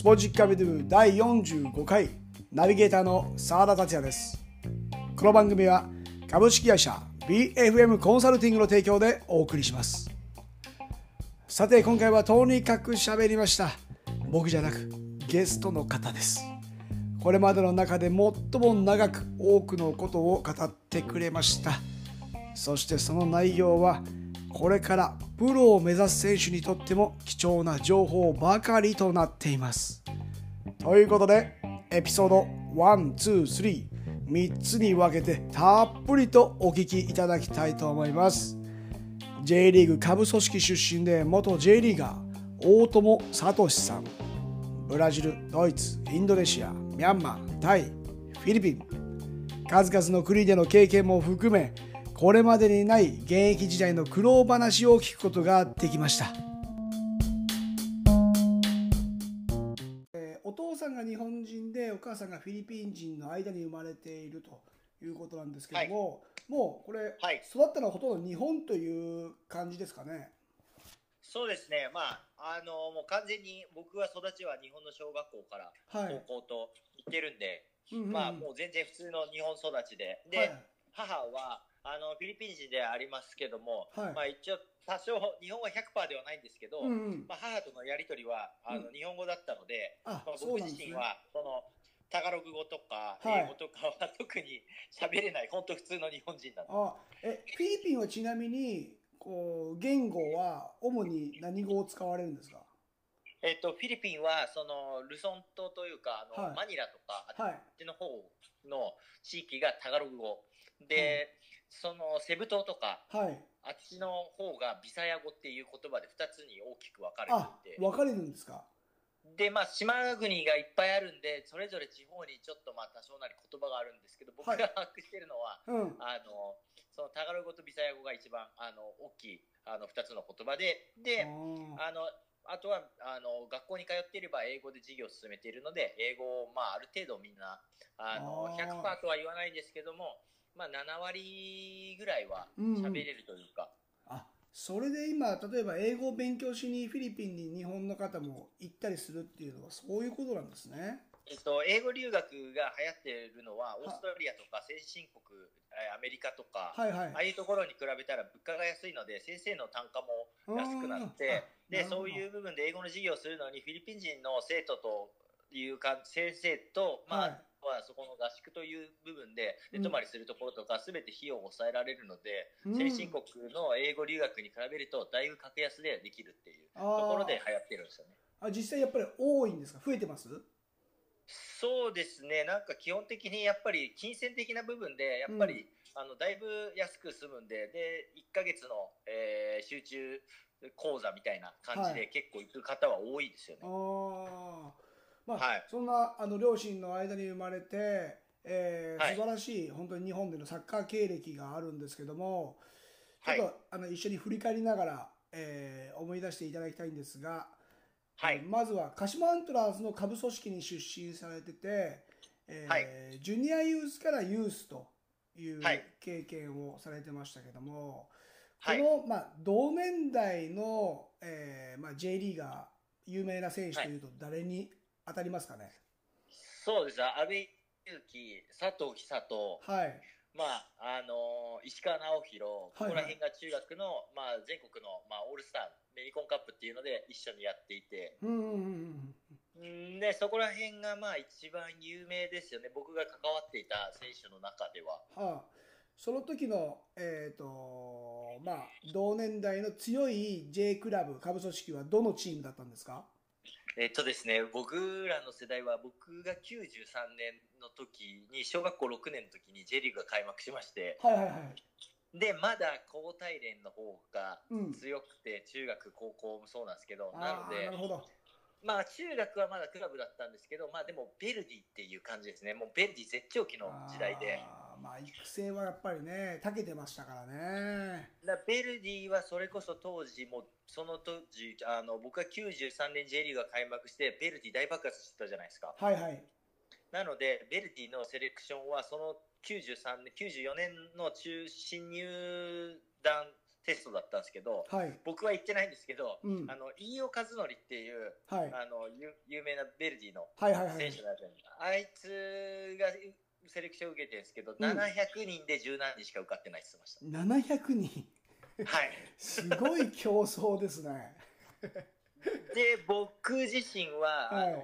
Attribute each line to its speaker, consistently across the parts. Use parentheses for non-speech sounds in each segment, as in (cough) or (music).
Speaker 1: スポジッカビドゥ第45回ナビゲーターの澤田達也です。この番組は株式会社 BFM コンサルティングの提供でお送りします。さて今回はとにかく喋りました。僕じゃなくゲストの方です。これまでの中で最も長く多くのことを語ってくれました。そしてその内容はこれからプロを目指す選手にとっても貴重な情報ばかりとなっています。ということでエピソード1233つに分けてたっぷりとお聞きいただきたいと思います。J リーグ下部組織出身で元 J リーガー大友聡さん。ブラジルドイツインドネシアミャンマータイフィリピン。数々の国での経験も含めこれまでにない現役時代の苦労話を聞くことができました、えーお父さんが日本人でお母さんがフィリピン人の間に生まれているということなんですけども、もうこれ、
Speaker 2: はい。
Speaker 1: 育ったのはほとんど日本という感じですかね？
Speaker 2: そうですね、まあ、あのもう完全に僕は育ちは日本の小学校から
Speaker 1: はい、
Speaker 2: 高校と行ってるんで、
Speaker 1: うんうんうん。
Speaker 2: まあ、もう全然普通の日本育ちで、で、
Speaker 1: はい。
Speaker 2: 母はあのフィリピン人でありますけども、
Speaker 1: はい。
Speaker 2: まあ、一応、多少、日本は100%ではないんですけど、
Speaker 1: うんうん。
Speaker 2: まあ、母とのやり取りはあの、
Speaker 1: うん
Speaker 2: 日本語だったので、
Speaker 1: あ
Speaker 2: まあ、僕自身はそのタガログ語とか
Speaker 1: はい。
Speaker 2: 英語とかは特に喋れない、本当普通の日本人なんで。
Speaker 1: あえフィリピンはちなみにこう言語は主に何語を使われるんですか？
Speaker 2: えっと、フィリピンはそのルソン島というかあの、
Speaker 1: はい。
Speaker 2: マニラとかあっ
Speaker 1: はい
Speaker 2: ちの方の地域がタガログ語。で、そのセブ島とか
Speaker 1: はい。
Speaker 2: あっちの方がビサヤ語っていう言葉で2つに大きく分かれ
Speaker 1: あ
Speaker 2: ていて。
Speaker 1: 分かれるんですか？
Speaker 2: でまあ島国がいっぱいあるんでそれぞれ地方にちょっとまあ多少なり言葉があるんですけど僕
Speaker 1: はい。
Speaker 2: が把握してるのは、
Speaker 1: うん。
Speaker 2: あのそのタガログ語とビサヤ語が一番あの大きいあの2つの言葉でで、
Speaker 1: あ
Speaker 2: のあとはあの学校に通っていれば英語で授業を進めているので英語を、まあ、ある程度みんなあの
Speaker 1: あー。
Speaker 2: 100%とは言わないんですけども、まあ、7割ぐらいは
Speaker 1: うんうん。
Speaker 2: 喋れるというか、
Speaker 1: あそれで今例えば英語を勉強しにフィリピンに日本の方も行ったりするっていうのはそういうことなんですね。
Speaker 2: えっと、英語留学が流行っているのはオーストラリアとか先進国えーアメリカとか、
Speaker 1: はいはい。
Speaker 2: ああいうところに比べたら物価が安いので先生の単価も安くなってでそういう部分で英語の授業をするのにフィリピン人の生徒というか先生と、まあ
Speaker 1: はい
Speaker 2: はそこの合宿という部分で
Speaker 1: うん。
Speaker 2: 寝泊まりするところとか全て費用を抑えられるので、
Speaker 1: うん。
Speaker 2: 先進国の英語留学に比べるとだいぶ格安でできるっていう
Speaker 1: あ
Speaker 2: ところで
Speaker 1: ー
Speaker 2: 流行ってるんですよね。
Speaker 1: あ実際やっぱり多いんですか？増えてます？
Speaker 2: そうですね、なんか基本的にやっぱり金銭的な部分で、やっぱり、あのだいぶ安く済むんで、で1ヶ月の、えー集中講座みたいな感じ
Speaker 1: はい。
Speaker 2: で、結構行く方は多いですよね。
Speaker 1: ああまあ、
Speaker 2: はい。
Speaker 1: そんなあの両親の間に生まれて、えー
Speaker 2: はい。
Speaker 1: 素晴らしい本当に日本でのサッカー経歴があるんですけどもちょっと、
Speaker 2: はい
Speaker 1: あの一緒に振り返りながら、えー思い出していただきたいんですが、
Speaker 2: はい。
Speaker 1: えーまずは鹿島アントラーズの下部組織に出身されてて、えー
Speaker 2: はい。
Speaker 1: ジュニアユースからユースという
Speaker 2: はい。
Speaker 1: 経験をされてましたけども、
Speaker 2: はい。
Speaker 1: この、まあ、同年代の、えーまあ、J リーガー有名な選手というと誰に当たりますかね、
Speaker 2: そうです、阿部勇樹、佐藤久人、
Speaker 1: はい、
Speaker 2: まああの石川直弘、ここら辺が中学の、まあ、全国の、まあ、オールスター、メリコンカップっていうので一緒にやっていて。
Speaker 1: うんうんうん
Speaker 2: うん。でそこら辺がまあ一番有名ですよね、僕が関わっていた選手の中では。
Speaker 1: うん、はあ、その時の、えーとまあ、同年代の強い J クラブ下部組織はどのチームだったんですか？
Speaker 2: えっとですね、僕らの世代は、僕が93年の時に、小学校6年の時に J リーグが開幕しまして、
Speaker 1: はいはいはい、
Speaker 2: で、まだ高体連の方が
Speaker 1: うん、
Speaker 2: 強くて、中学、高校もそうなんですけど、
Speaker 1: あ
Speaker 2: なので
Speaker 1: ーなる、ほど。
Speaker 2: まあ中学はまだクラブだったんですけど、まあでもベルディっていう感じですね、もうベルディ絶頂期の時代で。
Speaker 1: まあ、育成はやっぱりね長けてましたからね
Speaker 2: だベルディはそれこそ当時もその当時あの僕が93年 J リーグが開幕してベルディ大爆発してたじゃないですか
Speaker 1: はいはい
Speaker 2: なのでベルディのセレクションはその93年94年の中新入団テストだったんですけど、
Speaker 1: はい。
Speaker 2: 僕は行ってないんですけど、
Speaker 1: うん
Speaker 2: あの飯尾和則っていう、
Speaker 1: はい。
Speaker 2: あの有有名なベルディの
Speaker 1: はいはいはい
Speaker 2: 選手。なんですよあいつがセレクション受けてるんですけど、
Speaker 1: ん
Speaker 2: 700人で十何人しか受かってないって言ってまし
Speaker 1: 700人。
Speaker 2: た。はい。
Speaker 1: すごい競争ですね。
Speaker 2: で、僕自身は、
Speaker 1: はい
Speaker 2: あの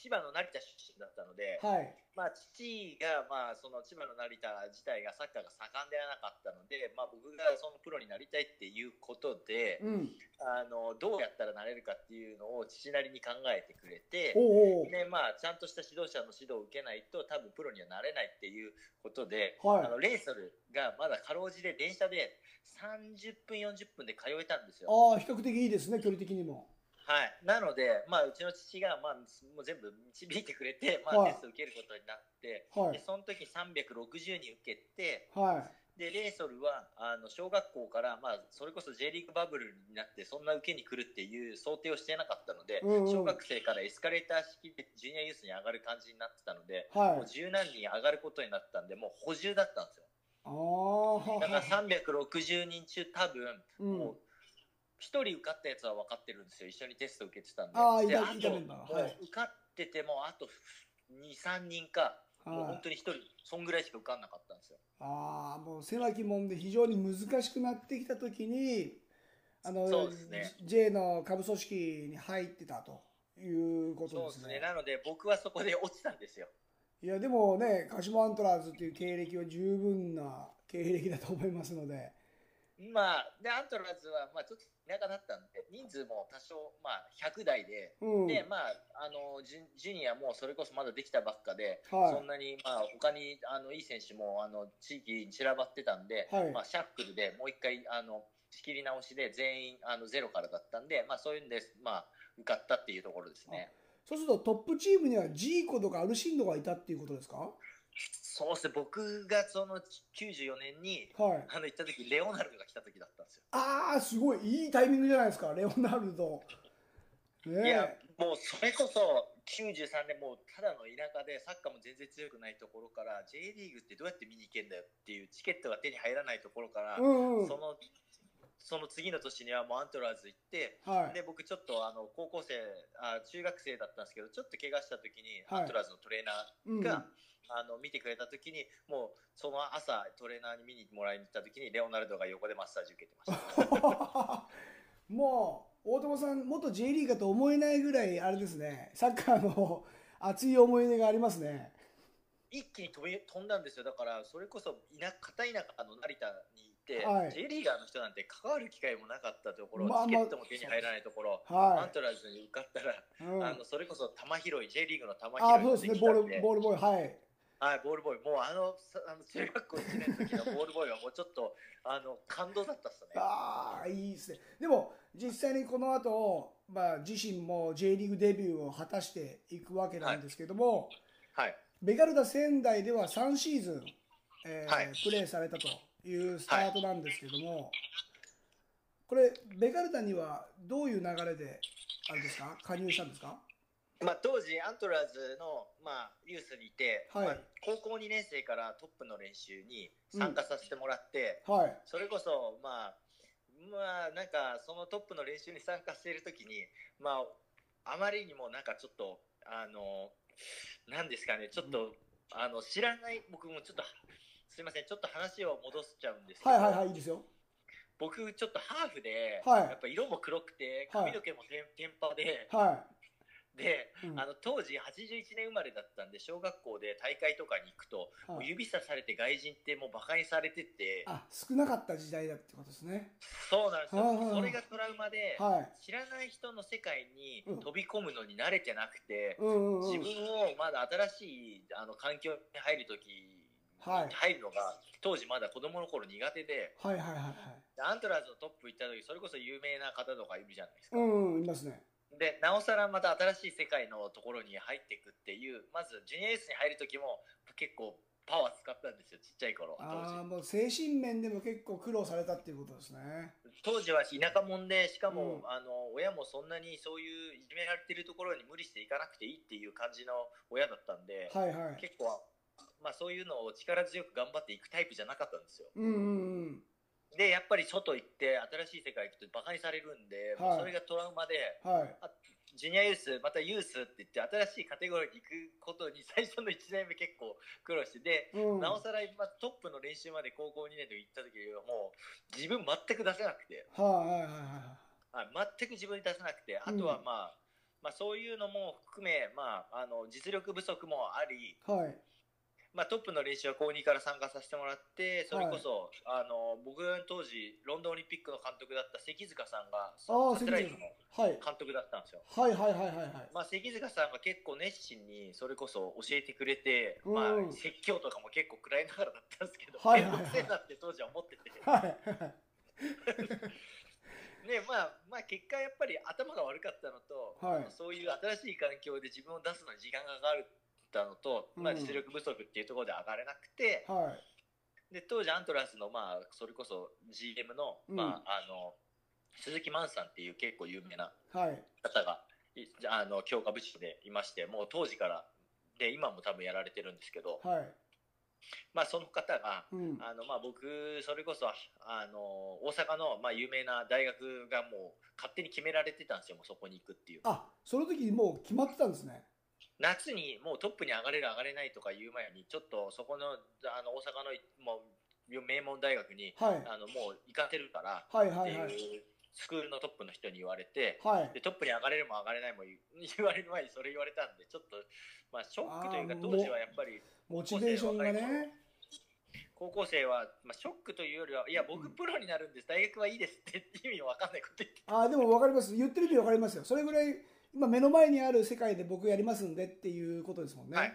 Speaker 2: 千葉の成田出身だったので、
Speaker 1: はい。
Speaker 2: まあ、父が、まあ、その千葉の成田自体がサッカーが盛んではなかったので、まあ、僕がそのプロになりたいっていうことで、
Speaker 1: うん。
Speaker 2: あのどうやったらなれるかっていうのを父なりに考えてくれて、
Speaker 1: お。
Speaker 2: でまあ、ちゃんとした指導者の指導を受けないと多分プロにはなれないっていうことで、
Speaker 1: はい
Speaker 2: あのレイソルがまだかろうじて電車で30分40分で通えたんですよ。
Speaker 1: ああ、比較的いいですね、距離的にも。
Speaker 2: はい、なので、まあ、うちの父が、まあ、もう全部導いてくれて、まあ
Speaker 1: はい
Speaker 2: テスト受けることになって、
Speaker 1: はい
Speaker 2: でその時360人受けて
Speaker 1: は
Speaker 2: でレイソルはあの小学校から、まあ、それこそ J リーグバブルになってそんな受けに来るっていう想定をしてなかったので、
Speaker 1: うんうん
Speaker 2: 小学生からエスカレーター式でジュニアユースに上がる感じになってたので、
Speaker 1: い。はい。
Speaker 2: もう十何人上がることになったんでもう補充だったんですよ
Speaker 1: ああ、は
Speaker 2: だから
Speaker 1: は。
Speaker 2: 360人中多分、
Speaker 1: うん
Speaker 2: もう一人受かったやつは分かってるんですよ。一緒にテスト受けてたんで。
Speaker 1: あ
Speaker 2: あと
Speaker 1: いたメンバーはい。
Speaker 2: もう受かっててもあと23人か、もう本当に一人そんぐらいしか受かんなかったんですよ。
Speaker 1: ああ、もう狭き門で非常に難しくなってきたときに、あの、
Speaker 2: そうですね。
Speaker 1: J の下部組織に入ってたということで
Speaker 2: そうですすね。
Speaker 1: ね。
Speaker 2: なので僕はそこで落ちたんですよ。
Speaker 1: いや、でもね、鹿島アントラーズっていう経歴は十分な経歴だと思いますので、
Speaker 2: まあでアントラーズは、まあ、ちょっと田舎だったんで人数も多少、まあ、100台で
Speaker 1: うん。
Speaker 2: でまあ、あのジュジュニアもそれこそまだできたばっかで、
Speaker 1: はい
Speaker 2: そんなに、まあ、他にあのいい選手もあの地域に散らばってたんで、
Speaker 1: はい
Speaker 2: まあ、シャッフルでもう一回あの仕切り直しで全員あのゼロからだったんで、まあ、そういうんで、まあ、受かったっていうところですね。
Speaker 1: そうするとトップチームにはジーコとかアルシンドがいたっていうことですか？
Speaker 2: そうですね僕がその94年に
Speaker 1: はい。
Speaker 2: あの行った時レオナルドが来た時だったんですよ。
Speaker 1: ああ、すごい。いいタイミングじゃないですか、レオナルド。ね
Speaker 2: いや
Speaker 1: え。
Speaker 2: もうそれこそ93年もうただの田舎でサッカーも全然強くないところから J リーグってどうやって見に行けんだよっていうチケットが手に入らないところから、
Speaker 1: うんうん。
Speaker 2: そのその次の年にはもうアントラーズ行って
Speaker 1: はい。
Speaker 2: で僕ちょっとあの高校生あ中学生だったんですけどちょっと怪我した時に、
Speaker 1: はい
Speaker 2: アントラーズのトレーナ
Speaker 1: うん
Speaker 2: ーが、あの見てくれた時にもうその朝トレーナーに見にもらいに行った時にレオナルドが横でマッサージ受けてました。(laughs)
Speaker 1: もう、大友さん、元 J リーガーと思えないぐらい、あれですね、サッカーの熱い思い出がありますね。
Speaker 2: 一気に飛び飛んだんですよだからそれこそ田片田舎の成田にいて、
Speaker 1: はい
Speaker 2: J リーガーの人なんて関わる機会もなかったところ、
Speaker 1: まあまあ
Speaker 2: チケットも手に入らないところ、アン
Speaker 1: は
Speaker 2: トラーズに受かったら、
Speaker 1: い。うん、
Speaker 2: あのそれこそ球拾い J リーグの球拾い
Speaker 1: あ、
Speaker 2: が
Speaker 1: そうですね、
Speaker 2: きたん
Speaker 1: ボール、ボールボーイ、はい。
Speaker 2: はい、ボールボーイ、もうあのさあの中学校1年の時のボールボーイはもうちょっとあの感動だったっすね。
Speaker 1: ああ、いいですね。でも、実際にこの後、まあ、自身も J リーグデビューを果たしていくわけなんですけども、
Speaker 2: はい、
Speaker 1: ベガルタ仙台では3シーズン、えー
Speaker 2: はい
Speaker 1: プレーされたというスタートなんですけども、これ、ベガルタにはどういう流れで、あれですか、加入したんですか？
Speaker 2: まあ、当時、アントラーズの、まあ、ユースにいて、
Speaker 1: はい。
Speaker 2: まあ、高校2年生からトップの練習に参加させてもらって、
Speaker 1: はい。
Speaker 2: それこそ、まあ、まあ、なんか、そのトップの練習に参加しているときに、まあ、あまりにもなんかちょっと、あの、なんですかね、ちょっと、あの、知らない、僕もちょっと、すいません、ちょっと話を戻しちゃうんですけど、
Speaker 1: はいはいはい、いいですよ。
Speaker 2: 僕、ちょっとハーフで、
Speaker 1: はい。
Speaker 2: やっぱ色も黒くて、
Speaker 1: はい。
Speaker 2: 髪の毛もテンパで、
Speaker 1: は
Speaker 2: で、
Speaker 1: い。うん
Speaker 2: あの当時81年生まれだったんで小学校で大会とかに行くと、も
Speaker 1: はい
Speaker 2: う指さされて外人ってもうバカにされてて
Speaker 1: あ、少なかった時代だってことですね。
Speaker 2: そうなんですよ、
Speaker 1: はいはいはい
Speaker 2: それがトラウマで、
Speaker 1: はい。
Speaker 2: 知らない人の世界に
Speaker 1: うん
Speaker 2: 飛び込むのに慣れてなくて、
Speaker 1: うん。
Speaker 2: 自分をまだ新しいあの環境に入るときに
Speaker 1: はい
Speaker 2: 入るのが当時まだ子供の頃苦手で
Speaker 1: はいはいはいはい。
Speaker 2: アントラーズのトップ行った時それこそ有名な方とかいるじゃないですか、
Speaker 1: うんうん、いますね。
Speaker 2: でなおさらまた新しい世界のところに入っていくっていうまずジュニアユースに入る時も結構パワー使ったんですよちっちゃい頃当
Speaker 1: ああ、
Speaker 2: 時
Speaker 1: もう精神面でも結構苦労されたっていうことですね。
Speaker 2: 当時は田舎者でしかも、
Speaker 1: うん
Speaker 2: あの親もそんなにそういういじめられてるところに無理していかなくていいっていう感じの親だったんで、
Speaker 1: はいはい。
Speaker 2: 結構、まあ、そういうのを力強く頑張っていくタイプじゃなかったんですよ
Speaker 1: うんうんうん。
Speaker 2: でやっぱり外行って新しい世界行くとバカにされるんで、
Speaker 1: はい
Speaker 2: それがトラウマで
Speaker 1: はい。
Speaker 2: ジュニアユースまたユースって言って新しいカテゴリーに行くことに最初の1年目結構苦労してで、
Speaker 1: うん。
Speaker 2: なおさら、まあ、トップの練習まで高校2年で行った時はもう自分全く出せなくて、
Speaker 1: はいはいは
Speaker 2: はい、全く自分に出せなくてあとはまあ、まあそういうのも含め、まあ、あの実力不足もあり、
Speaker 1: いはい。はい。
Speaker 2: まあ、トップの練習は高2から参加させてもらってそれこそ、あの僕当時ロンドンオリンピックの監督だった関塚さんがサテライトの
Speaker 1: はい。
Speaker 2: 監督だったんですよ。
Speaker 1: はいはいはいはいはい。
Speaker 2: まあ、関塚さんが結構熱心にそれこそ教えてくれて、
Speaker 1: うん
Speaker 2: まあ、説教とかも結構食らいながらだったんですけど、
Speaker 1: はいはいはい
Speaker 2: 面倒くせえなって当時は思ってて、
Speaker 1: はい。(laughs)
Speaker 2: でまあ、まあ結果やっぱり頭が悪かったのと、
Speaker 1: はい
Speaker 2: そういう新しい環境で自分を出すのに時間がかかったのと、まあ、
Speaker 1: うん
Speaker 2: 実力不足っていうところで上がれなくて、
Speaker 1: はい。
Speaker 2: で当時アントラーズの、まあ、それこそ GM の,、
Speaker 1: うん
Speaker 2: まあ、あの鈴木万さんっていう結構有名な
Speaker 1: はい。
Speaker 2: 方がいあの強化部長でいましてもう当時からで今も多分やられてるんですけど、
Speaker 1: はい。
Speaker 2: まあ、その方が
Speaker 1: うん。
Speaker 2: あの、まあ、僕それこそあの大阪の、まあ、有名な大学がもう勝手に決められてたんですよもうそこに行くっていう
Speaker 1: あ、その時にもう決まってたんですね。
Speaker 2: 夏にもうトップに上がれる上がれないとか言う前にちょっとそこのあの大阪のもう名門大学に
Speaker 1: はい。
Speaker 2: あのもう行かせるから
Speaker 1: はい
Speaker 2: って
Speaker 1: はいはい。
Speaker 2: いうスクールのトップの人に言われて、
Speaker 1: はい。
Speaker 2: でトップに上がれるも上がれないも (laughs) 言われる前にそれ言われたんでちょっと、まあ、ショックというか当時はやっぱり
Speaker 1: モチベーションがね。
Speaker 2: 高校生は、まあ、ショックというよりはいや僕
Speaker 1: うん
Speaker 2: プロになるんです大学はいいですって意味わかんないこと言って
Speaker 1: あ、でも分かります。言ってる意味分かりますよ。それぐらい、今目の前にある世界で僕やりますんでっていうことですもんね。
Speaker 2: はい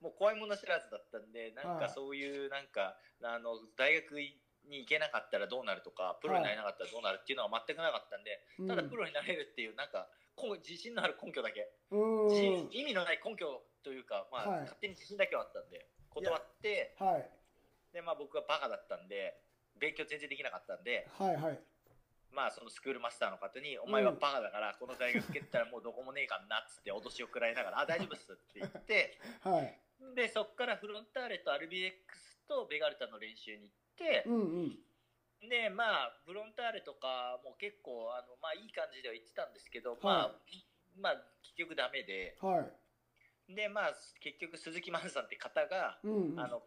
Speaker 2: もう怖いもの知らずだったんでなん
Speaker 1: はい
Speaker 2: かそういうなんかあの大学に行けなかったらどうなるとかプロになれなかったらどうなるっていうのは全くなかったんで、
Speaker 1: うん
Speaker 2: ただプロになれるっていうなんか自信のある根拠だけ。意味のない根拠というか、まあ
Speaker 1: はい
Speaker 2: 勝手に自信だけはあったんで断って
Speaker 1: はい。
Speaker 2: で、まあ、僕はバカだったんで勉強全然できなかったんで、
Speaker 1: はいはい。
Speaker 2: まあ、そのスクールマスターの方に「お前はバカだからこの大学蹴ったらもうどこもねえかんな」っつって脅しを食らいながら「あ大丈夫っす」って言って (laughs)
Speaker 1: はい。
Speaker 2: でそこからフロンターレとアルビレックスとベガルタの練習に行って
Speaker 1: うんうん。
Speaker 2: でまあフロンターレとかも結構あの、まあ、いい感じでは言ってたんですけど、
Speaker 1: はい
Speaker 2: まあまあ結局ダメで
Speaker 1: はい。
Speaker 2: でまあ結局鈴木万さんって方が、
Speaker 1: うんうん。
Speaker 2: あの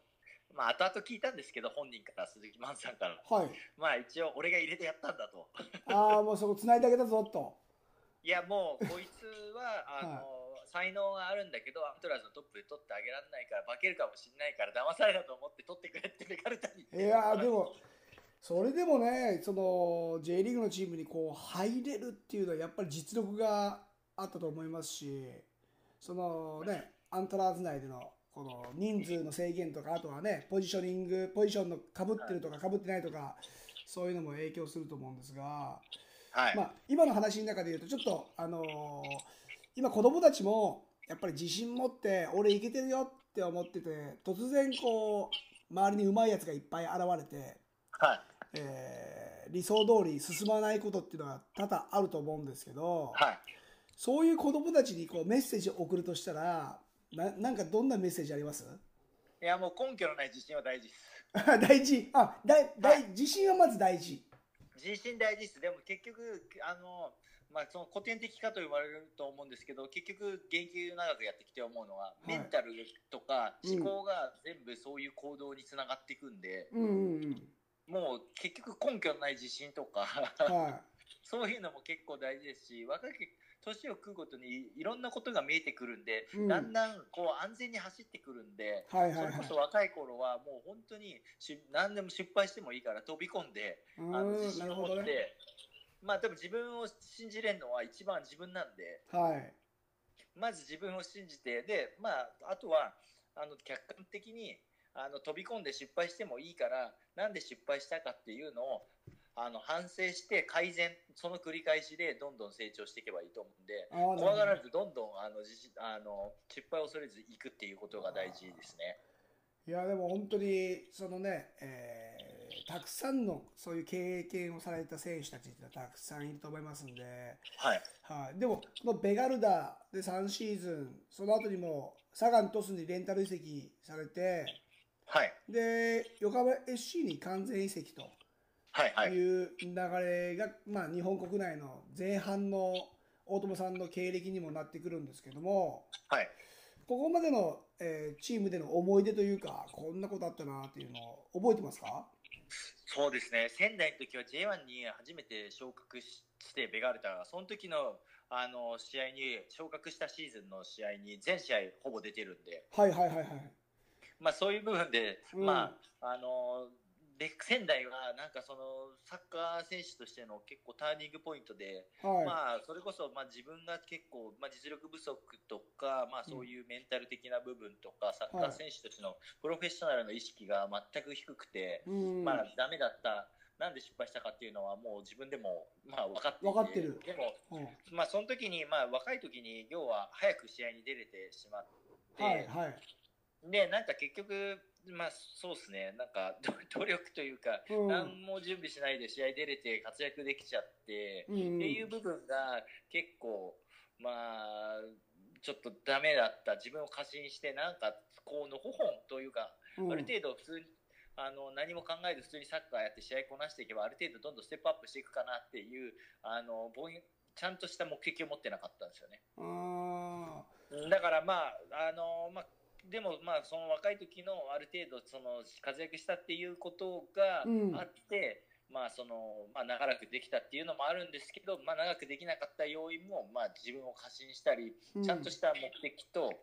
Speaker 2: まあ後々聞いたんですけど本人から鈴木万さんから。
Speaker 1: はい。
Speaker 2: まあ一応俺が入れてやったんだと。
Speaker 1: ああ、もうそこ繋いであげたぞと。
Speaker 2: いやもうこいつは (laughs) あの、才能があるんだけどアントラーズのトップで取ってあげられないから化けるかもしれないから騙されたと思って取ってくれってベガルタに
Speaker 1: いやー (laughs) でも、それでもね、その J リーグのチームにこう入れるっていうのはやっぱり実力があったと思いますし、そのね、アントラーズ内でのこの人数の制限とか、あとはね、ポジショニング、ポジションのかぶってるとかかぶってないとか、そういうのも影響すると思うんですが、
Speaker 2: はい、
Speaker 1: まあ、今の話の中で言うと、ちょっと、あのー今子供たちも、やっぱり自信持って、俺いけてるよって思ってて、突然こう、周りに上手いやつがいっぱい現れて、
Speaker 2: はい。
Speaker 1: えー理想通り進まないことっていうのが多々あると思うんですけど、
Speaker 2: はい。
Speaker 1: そういう子供たちにこうメッセージを送るとしたら、ななんかどんなメッセージあります？
Speaker 2: いやもう根拠のない自信は大事です。
Speaker 1: 大事。あ、大、大、
Speaker 2: はい。
Speaker 1: 自信はまず大事。
Speaker 2: 自信大事です。でも結局あのまあ、その古典的かと言われると思うんですけど結局研究長くやってきて思うのは、
Speaker 1: い。
Speaker 2: メンタルとか
Speaker 1: うん。
Speaker 2: 思考が全部そういう行動につながっていくんで、
Speaker 1: うんうんうん。
Speaker 2: もう結局根拠のない自信とか
Speaker 1: は (laughs)
Speaker 2: そういうのも結構大事ですし若い年を食うごとにいろんなことが見えてくるんで、
Speaker 1: うん
Speaker 2: だんだんこう安全に走ってくるんで、
Speaker 1: い。はいはいはい
Speaker 2: それこそ。若い頃はもう本当にし何でも失敗してもいいから飛び込んで
Speaker 1: う
Speaker 2: あの自信を。持って、まあでも自分を信じれるのは一番自分なんで
Speaker 1: はい。
Speaker 2: まず自分を信じてでまああとはあの客観的にあの飛び込んで失敗してもいいからなんで失敗したかっていうのをあの反省して改善その繰り返しでどんどん成長していけばいいと思うんで怖がらずどんどんあのあの失敗を恐れずいくっていうことが大事ですね。
Speaker 1: いやでも本当にそのね、えーたくさんのそういう経験をされた選手たちってたくさんいると思いますんで、
Speaker 2: はい。
Speaker 1: はい、でもこのベガルダで3シーズンその後にもサガン鳥栖にレンタル移籍されて
Speaker 2: はい。
Speaker 1: で横浜 FC に完全移籍と。
Speaker 2: はいはい。
Speaker 1: いう流れが、まあ、日本国内の前半の大友さんの経歴にもなってくるんですけども
Speaker 2: はい。
Speaker 1: ここまでの、えーチームでの思い出というかこんなことあったなっていうのを覚えてますか？
Speaker 2: そうですね、仙台の時は J1 に初めて昇格しして、ベガルタが、その時のあの試合に、昇格したシーズンの試合に、全試合ほぼ出てるんで、
Speaker 1: はいはいはいはい。
Speaker 2: まあ、そういう部分で、
Speaker 1: うん。
Speaker 2: まああので仙台はなんかそのサッカー選手としての結構ターニングポイントで、
Speaker 1: はい、
Speaker 2: まあ、それこそ、まあ、自分が結構、まあ、実力不足とか、まあ、そういうメンタル的な部分とか、サッカー選手としてのプロフェッショナルの意識が全く低くて、
Speaker 1: うん。
Speaker 2: まあ、ダメだった、なんで失敗したかっていうのは、もう自分でも、まあ、分かって
Speaker 1: 分かってる。
Speaker 2: でも、
Speaker 1: うん。
Speaker 2: まあ、その時に、まあ、若い時に、要は早く試合に出れてしまって、
Speaker 1: はいはい。
Speaker 2: で、なんか結局、まあ、そうですね、なんか、(laughs) ど努力というか、
Speaker 1: うん。
Speaker 2: 何も準備しないで試合出れて活躍できちゃって、
Speaker 1: うん
Speaker 2: っていう部分が結構、まあ、ちょっとダメだった、自分を過信して、なんか、こう、のほほんというか、
Speaker 1: うん。
Speaker 2: ある程度普通に、あの何も考えず普通にサッカーやって試合こなしていけばある程度どんどんステップアップしていくかなっていうあのちゃんとした目的を持ってなかったんですよね。
Speaker 1: あ
Speaker 2: だからまあ、あのまあ、でもまあ、その若い時のある程度その活躍したっていうことが
Speaker 1: うん。
Speaker 2: あって、まあそのまあ、長らくできたっていうのもあるんですけど、まあ、長くできなかった要因も、まあ、自分を過信したり、
Speaker 1: うん。
Speaker 2: ちゃんとした目的と、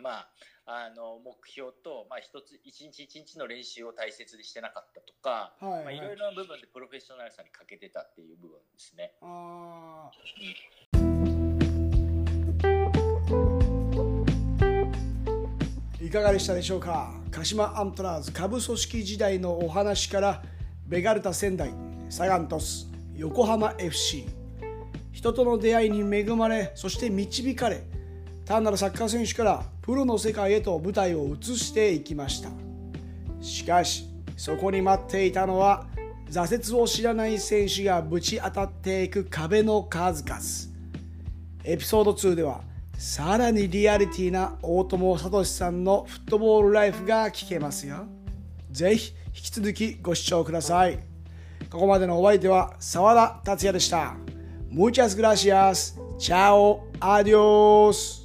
Speaker 2: まあ、あの目標と、まあ、一つ一日一日の練習を大切にしてなかったとか、
Speaker 1: はいはい。
Speaker 2: まあ、いろいろな部分でプロフェッショナルさに欠けてたっていう部分ですね。
Speaker 1: あかがでしたでしょうか？鹿島アントラーズ下部組織時代のお話からベガルタ仙台サガン鳥栖横浜 FC 人との出会いに恵まれそして導かれ単なるサッカー選手からプロの世界へと舞台を移していきました。しかしそこに待っていたのは挫折を知らない選手がぶち当たっていく壁の数々。エピソード2ではさらにリアリティな大友聡さんのフットボールライフが聞けますよぜひ引き続きご視聴くださいここまでのお相手は澤田達也でした Muchas gracias. Chao. Adiós.